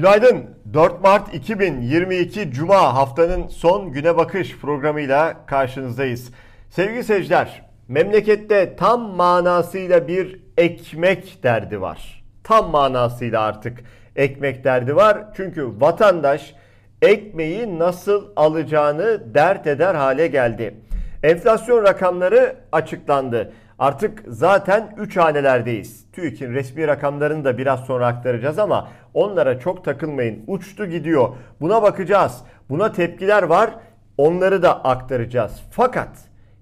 Günaydın. 4 Mart 2022 Cuma haftanın son güne bakış programıyla karşınızdayız. Sevgili seyirciler, memlekette tam manasıyla bir ekmek derdi var. Tam manasıyla artık ekmek derdi var. Çünkü vatandaş ekmeği nasıl alacağını dert eder hale geldi. Enflasyon rakamları açıklandı. Artık zaten 3 hanelerdeyiz. TÜİK'in resmi rakamlarını da biraz sonra aktaracağız ama onlara çok takılmayın. Uçtu gidiyor. Buna bakacağız. Buna tepkiler var. Onları da aktaracağız. Fakat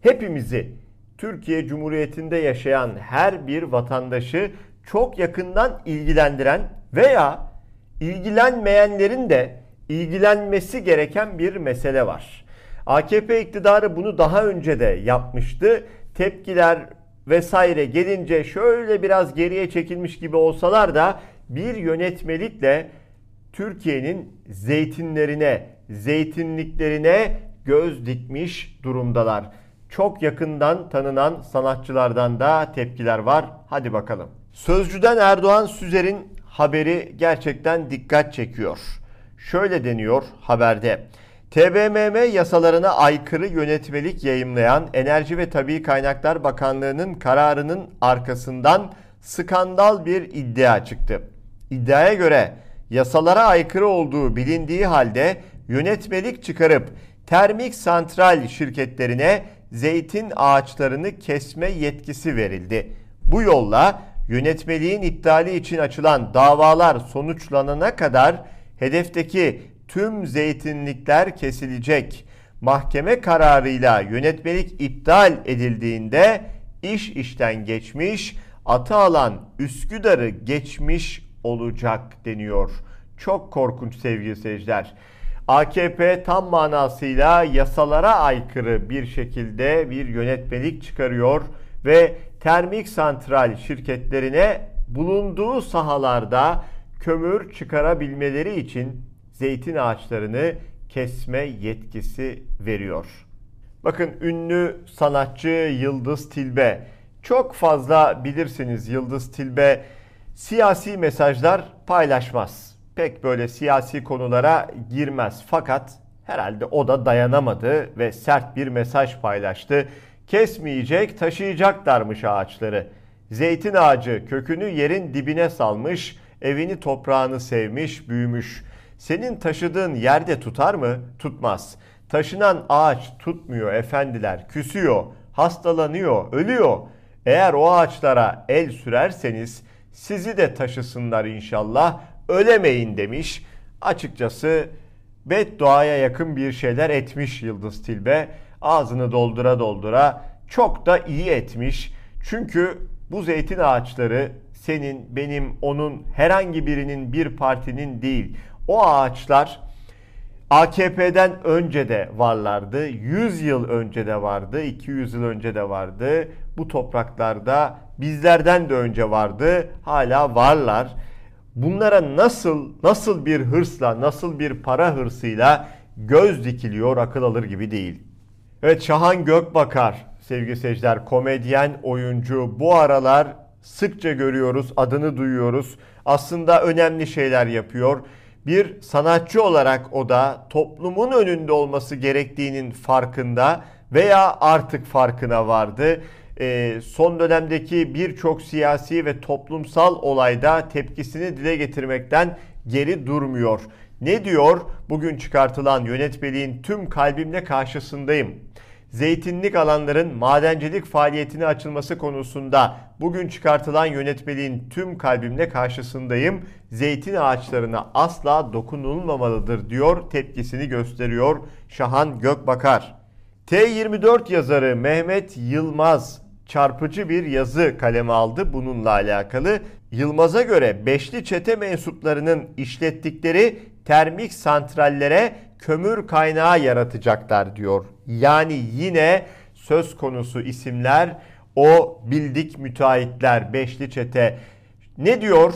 hepimizi Türkiye Cumhuriyeti'nde yaşayan her bir vatandaşı çok yakından ilgilendiren veya ilgilenmeyenlerin de ilgilenmesi gereken bir mesele var. AKP iktidarı bunu daha önce de yapmıştı. Tepkiler vesaire gelince şöyle biraz geriye çekilmiş gibi olsalar da bir yönetmelikle Türkiye'nin zeytinlerine, zeytinliklerine göz dikmiş durumdalar. Çok yakından tanınan sanatçılardan da tepkiler var. Hadi bakalım. Sözcüden Erdoğan Süzer'in haberi gerçekten dikkat çekiyor. Şöyle deniyor haberde. TBMM yasalarına aykırı yönetmelik yayımlayan Enerji ve Tabi Kaynaklar Bakanlığı'nın kararının arkasından skandal bir iddia çıktı. İddiaya göre yasalara aykırı olduğu bilindiği halde yönetmelik çıkarıp termik santral şirketlerine zeytin ağaçlarını kesme yetkisi verildi. Bu yolla yönetmeliğin iptali için açılan davalar sonuçlanana kadar hedefteki tüm zeytinlikler kesilecek. Mahkeme kararıyla yönetmelik iptal edildiğinde iş işten geçmiş, atı alan Üsküdar'ı geçmiş olacak deniyor. Çok korkunç sevgili seyirciler. AKP tam manasıyla yasalara aykırı bir şekilde bir yönetmelik çıkarıyor ve termik santral şirketlerine bulunduğu sahalarda kömür çıkarabilmeleri için zeytin ağaçlarını kesme yetkisi veriyor. Bakın ünlü sanatçı Yıldız Tilbe çok fazla bilirsiniz Yıldız Tilbe siyasi mesajlar paylaşmaz. Pek böyle siyasi konulara girmez fakat herhalde o da dayanamadı ve sert bir mesaj paylaştı. Kesmeyecek, taşıyacaklarmış ağaçları. Zeytin ağacı kökünü yerin dibine salmış, evini toprağını sevmiş, büyümüş. Senin taşıdığın yerde tutar mı? Tutmaz. Taşınan ağaç tutmuyor efendiler, küsüyor, hastalanıyor, ölüyor. Eğer o ağaçlara el sürerseniz sizi de taşısınlar inşallah, ölemeyin demiş. Açıkçası bedduaya yakın bir şeyler etmiş Yıldız Tilbe. Ağzını doldura doldura çok da iyi etmiş. Çünkü bu zeytin ağaçları senin, benim, onun herhangi birinin bir partinin değil. O ağaçlar AKP'den önce de varlardı. 100 yıl önce de vardı. 200 yıl önce de vardı. Bu topraklarda bizlerden de önce vardı. Hala varlar. Bunlara nasıl nasıl bir hırsla, nasıl bir para hırsıyla göz dikiliyor akıl alır gibi değil. Evet Şahan Gökbakar sevgili seyirciler komedyen, oyuncu bu aralar sıkça görüyoruz, adını duyuyoruz. Aslında önemli şeyler yapıyor bir sanatçı olarak o da toplumun önünde olması gerektiğinin farkında veya artık farkına vardı. E, son dönemdeki birçok siyasi ve toplumsal olayda tepkisini dile getirmekten geri durmuyor. Ne diyor? Bugün çıkartılan yönetmeliğin tüm kalbimle karşısındayım zeytinlik alanların madencilik faaliyetine açılması konusunda bugün çıkartılan yönetmeliğin tüm kalbimle karşısındayım. Zeytin ağaçlarına asla dokunulmamalıdır diyor, tepkisini gösteriyor Şahan Gökbakar. T24 yazarı Mehmet Yılmaz çarpıcı bir yazı kaleme aldı bununla alakalı. Yılmaz'a göre beşli çete mensuplarının işlettikleri termik santrallere kömür kaynağı yaratacaklar diyor. Yani yine söz konusu isimler o bildik müteahhitler, beşli çete. Ne diyor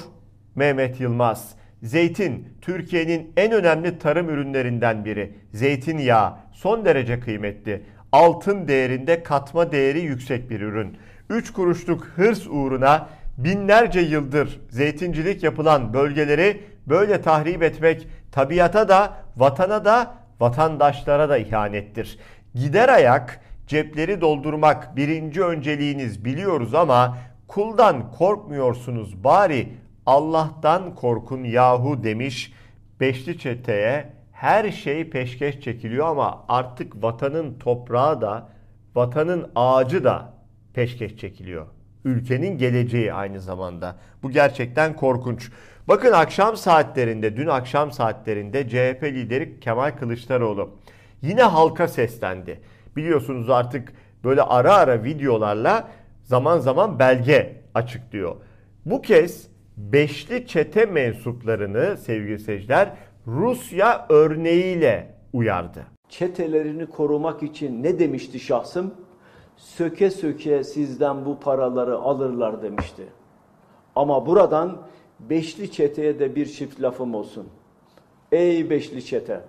Mehmet Yılmaz? Zeytin Türkiye'nin en önemli tarım ürünlerinden biri. Zeytinyağı son derece kıymetli. Altın değerinde katma değeri yüksek bir ürün. 3 kuruşluk hırs uğruna binlerce yıldır zeytincilik yapılan bölgeleri Böyle tahrip etmek tabiata da, vatana da, vatandaşlara da ihanettir. Gider ayak cepleri doldurmak birinci önceliğiniz biliyoruz ama kuldan korkmuyorsunuz bari Allah'tan korkun yahu demiş Beşli Çete'ye her şey peşkeş çekiliyor ama artık vatanın toprağı da vatanın ağacı da peşkeş çekiliyor. Ülkenin geleceği aynı zamanda. Bu gerçekten korkunç. Bakın akşam saatlerinde, dün akşam saatlerinde CHP lideri Kemal Kılıçdaroğlu yine halka seslendi. Biliyorsunuz artık böyle ara ara videolarla zaman zaman belge açıklıyor. Bu kez beşli çete mensuplarını sevgili seyirciler Rusya örneğiyle uyardı. Çetelerini korumak için ne demişti şahsım? Söke söke sizden bu paraları alırlar demişti. Ama buradan beşli çeteye de bir çift lafım olsun. Ey beşli çete!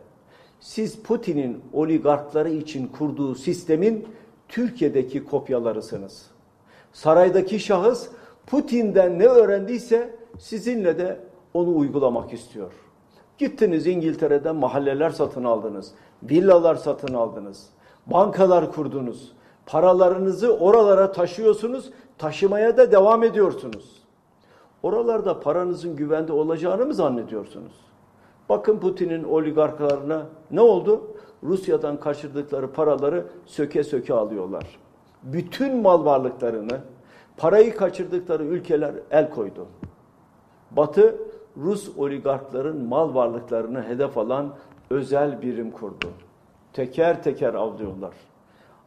Siz Putin'in oligarkları için kurduğu sistemin Türkiye'deki kopyalarısınız. Saraydaki şahıs Putin'den ne öğrendiyse sizinle de onu uygulamak istiyor. Gittiniz İngiltere'den mahalleler satın aldınız, villalar satın aldınız, bankalar kurdunuz. Paralarınızı oralara taşıyorsunuz, taşımaya da devam ediyorsunuz. Oralarda paranızın güvende olacağını mı zannediyorsunuz? Bakın Putin'in oligarklarına ne oldu? Rusya'dan kaçırdıkları paraları söke söke alıyorlar. Bütün mal varlıklarını, parayı kaçırdıkları ülkeler el koydu. Batı Rus oligarkların mal varlıklarını hedef alan özel birim kurdu. Teker teker avlıyorlar.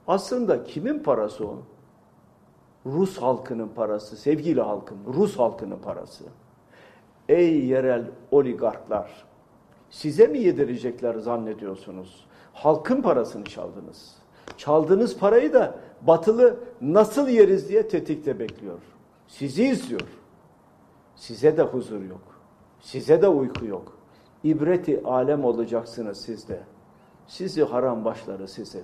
Aslında kimin parası o? Rus halkının parası, sevgili halkım, Rus halkının parası. Ey yerel oligarklar, size mi yedirecekler zannediyorsunuz? Halkın parasını çaldınız. Çaldığınız parayı da batılı nasıl yeriz diye tetikte bekliyor. Sizi izliyor. Size de huzur yok. Size de uyku yok. İbreti alem olacaksınız siz de. Sizi haram başları sizi.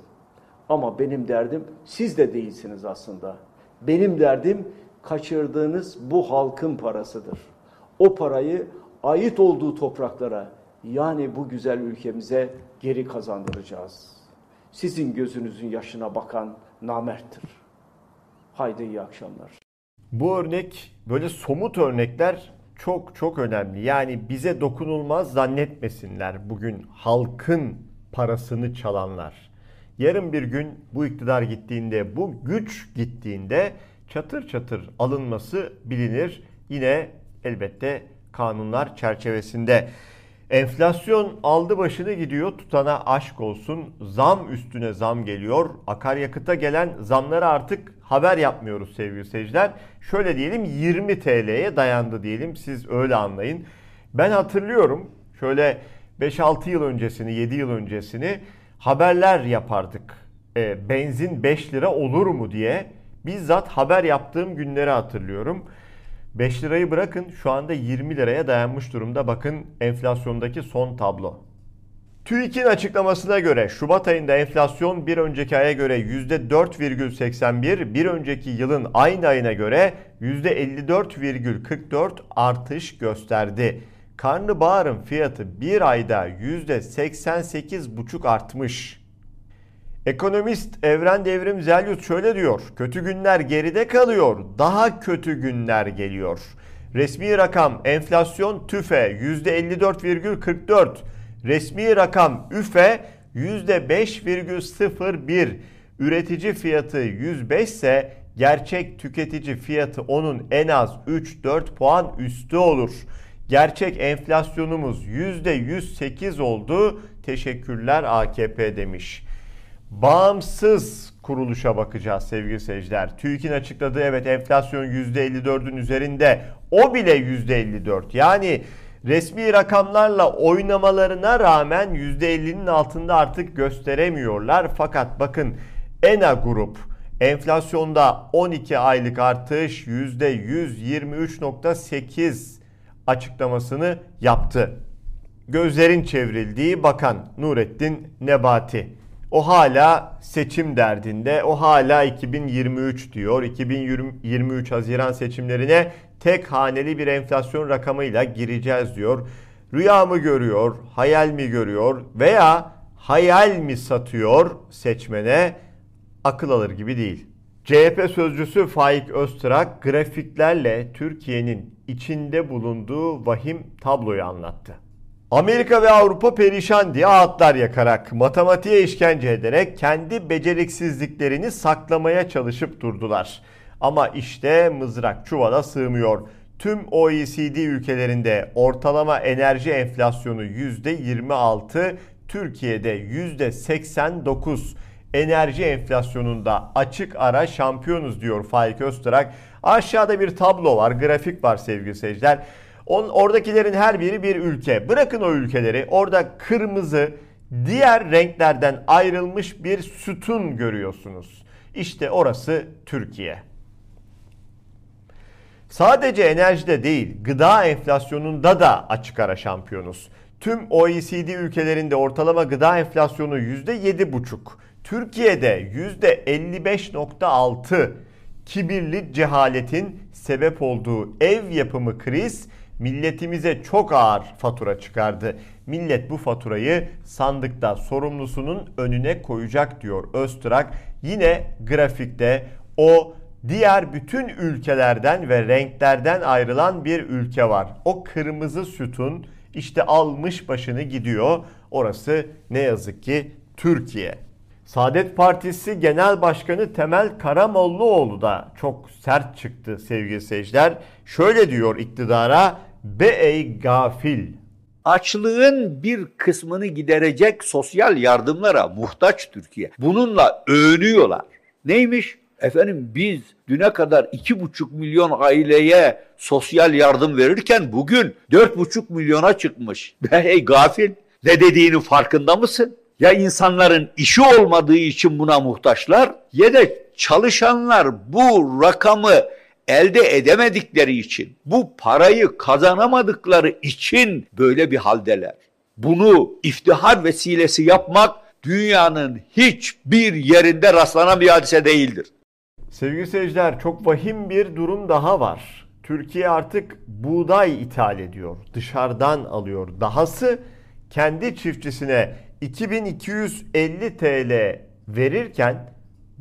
Ama benim derdim siz de değilsiniz aslında. Benim derdim kaçırdığınız bu halkın parasıdır. O parayı ait olduğu topraklara yani bu güzel ülkemize geri kazandıracağız. Sizin gözünüzün yaşına bakan namerttir. Haydi iyi akşamlar. Bu örnek böyle somut örnekler çok çok önemli. Yani bize dokunulmaz zannetmesinler bugün halkın parasını çalanlar. Yarın bir gün bu iktidar gittiğinde, bu güç gittiğinde çatır çatır alınması bilinir. Yine elbette kanunlar çerçevesinde. Enflasyon aldı başını gidiyor tutana aşk olsun. Zam üstüne zam geliyor. Akaryakıta gelen zamları artık haber yapmıyoruz sevgili seyirciler. Şöyle diyelim 20 TL'ye dayandı diyelim siz öyle anlayın. Ben hatırlıyorum şöyle 5-6 yıl öncesini 7 yıl öncesini haberler yapardık. E, benzin 5 lira olur mu diye bizzat haber yaptığım günleri hatırlıyorum. 5 lirayı bırakın şu anda 20 liraya dayanmış durumda. Bakın enflasyondaki son tablo. TÜİK'in açıklamasına göre Şubat ayında enflasyon bir önceki aya göre %4,81, bir önceki yılın aynı ayına göre %54,44 artış gösterdi. Karnabaharın fiyatı bir ayda %88,5 artmış. Ekonomist Evren Devrim Zelyut şöyle diyor. Kötü günler geride kalıyor. Daha kötü günler geliyor. Resmi rakam enflasyon TÜFE %54,44. Resmi rakam ÜFE %5,01. Üretici fiyatı 105 ise gerçek tüketici fiyatı onun en az 3-4 puan üstü olur. Gerçek enflasyonumuz %108 oldu. Teşekkürler AKP demiş. Bağımsız kuruluşa bakacağız sevgili seyirciler. TÜİK'in açıkladığı evet enflasyon %54'ün üzerinde. O bile %54. Yani resmi rakamlarla oynamalarına rağmen %50'nin altında artık gösteremiyorlar. Fakat bakın ENA Grup enflasyonda 12 aylık artış %123.8 açıklamasını yaptı. Gözlerin çevrildiği bakan Nurettin Nebati. O hala seçim derdinde. O hala 2023 diyor. 2023 Haziran seçimlerine tek haneli bir enflasyon rakamıyla gireceğiz diyor. Rüya mı görüyor, hayal mi görüyor veya hayal mi satıyor seçmene akıl alır gibi değil. CHP sözcüsü Faik Öztrak grafiklerle Türkiye'nin içinde bulunduğu vahim tabloyu anlattı. Amerika ve Avrupa perişan diye ağıtlar yakarak, matematiğe işkence ederek kendi beceriksizliklerini saklamaya çalışıp durdular. Ama işte mızrak çuvala sığmıyor. Tüm OECD ülkelerinde ortalama enerji enflasyonu %26, Türkiye'de %89 enerji enflasyonunda açık ara şampiyonuz diyor Faik Öztürk. Aşağıda bir tablo var, grafik var sevgili seyirciler. On, oradakilerin her biri bir ülke. Bırakın o ülkeleri. Orada kırmızı, diğer renklerden ayrılmış bir sütun görüyorsunuz. İşte orası Türkiye. Sadece enerjide değil, gıda enflasyonunda da açık ara şampiyonuz. Tüm OECD ülkelerinde ortalama gıda enflasyonu %7,5. Türkiye'de %55.6 kibirli cehaletin sebep olduğu ev yapımı kriz milletimize çok ağır fatura çıkardı. Millet bu faturayı sandıkta sorumlusunun önüne koyacak diyor Öztürk. Yine grafikte o diğer bütün ülkelerden ve renklerden ayrılan bir ülke var. O kırmızı sütun işte almış başını gidiyor. Orası ne yazık ki Türkiye. Saadet Partisi Genel Başkanı Temel Karamollaoğlu da çok sert çıktı sevgili seyirciler. Şöyle diyor iktidara, be ey gafil. Açlığın bir kısmını giderecek sosyal yardımlara muhtaç Türkiye. Bununla övünüyorlar. Neymiş? Efendim biz düne kadar iki buçuk milyon aileye sosyal yardım verirken bugün dört buçuk milyona çıkmış. Be ey gafil ne dediğinin farkında mısın? Ya insanların işi olmadığı için buna muhtaçlar ya da çalışanlar bu rakamı elde edemedikleri için, bu parayı kazanamadıkları için böyle bir haldeler. Bunu iftihar vesilesi yapmak dünyanın hiçbir yerinde rastlanan bir hadise değildir. Sevgili seyirciler çok vahim bir durum daha var. Türkiye artık buğday ithal ediyor. Dışarıdan alıyor. Dahası kendi çiftçisine 2250 TL verirken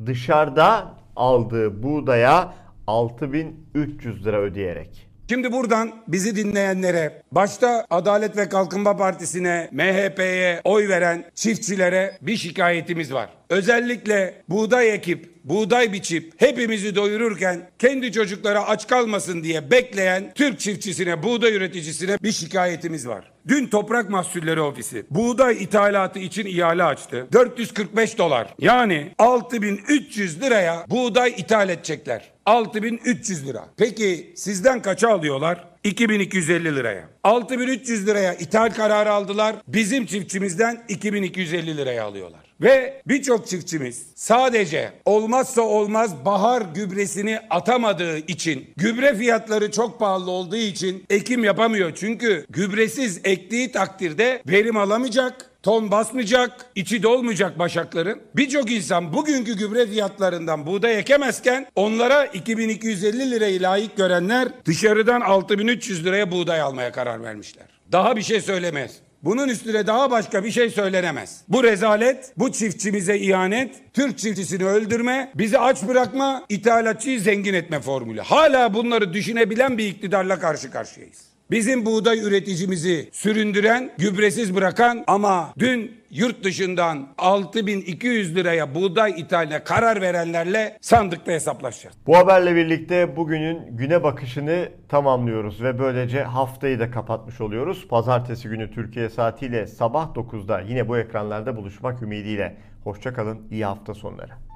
dışarıda aldığı buğdaya 6300 lira ödeyerek. Şimdi buradan bizi dinleyenlere, başta Adalet ve Kalkınma Partisi'ne, MHP'ye oy veren çiftçilere bir şikayetimiz var. Özellikle buğday ekip, buğday biçip hepimizi doyururken kendi çocuklara aç kalmasın diye bekleyen Türk çiftçisine, buğday üreticisine bir şikayetimiz var. Dün Toprak Mahsulleri Ofisi buğday ithalatı için ihale açtı. 445 dolar yani 6300 liraya buğday ithal edecekler. 6300 lira. Peki sizden kaça alıyorlar? 2250 liraya. 6300 liraya ithal kararı aldılar. Bizim çiftçimizden 2250 liraya alıyorlar. Ve birçok çiftçimiz sadece olmazsa olmaz bahar gübresini atamadığı için, gübre fiyatları çok pahalı olduğu için ekim yapamıyor. Çünkü gübresiz ektiği takdirde verim alamayacak ton basmayacak, içi dolmayacak başakların. Birçok insan bugünkü gübre fiyatlarından buğday ekemezken onlara 2250 lirayı layık görenler dışarıdan 6300 liraya buğday almaya karar vermişler. Daha bir şey söylemez. Bunun üstüne daha başka bir şey söylenemez. Bu rezalet, bu çiftçimize ihanet, Türk çiftçisini öldürme, bizi aç bırakma, ithalatçıyı zengin etme formülü. Hala bunları düşünebilen bir iktidarla karşı karşıyayız. Bizim buğday üreticimizi süründüren, gübresiz bırakan ama dün yurt dışından 6200 liraya buğday ithaline karar verenlerle sandıkta hesaplaşacağız. Bu haberle birlikte bugünün güne bakışını tamamlıyoruz ve böylece haftayı da kapatmış oluyoruz. Pazartesi günü Türkiye saatiyle sabah 9'da yine bu ekranlarda buluşmak ümidiyle. Hoşçakalın, iyi hafta sonları.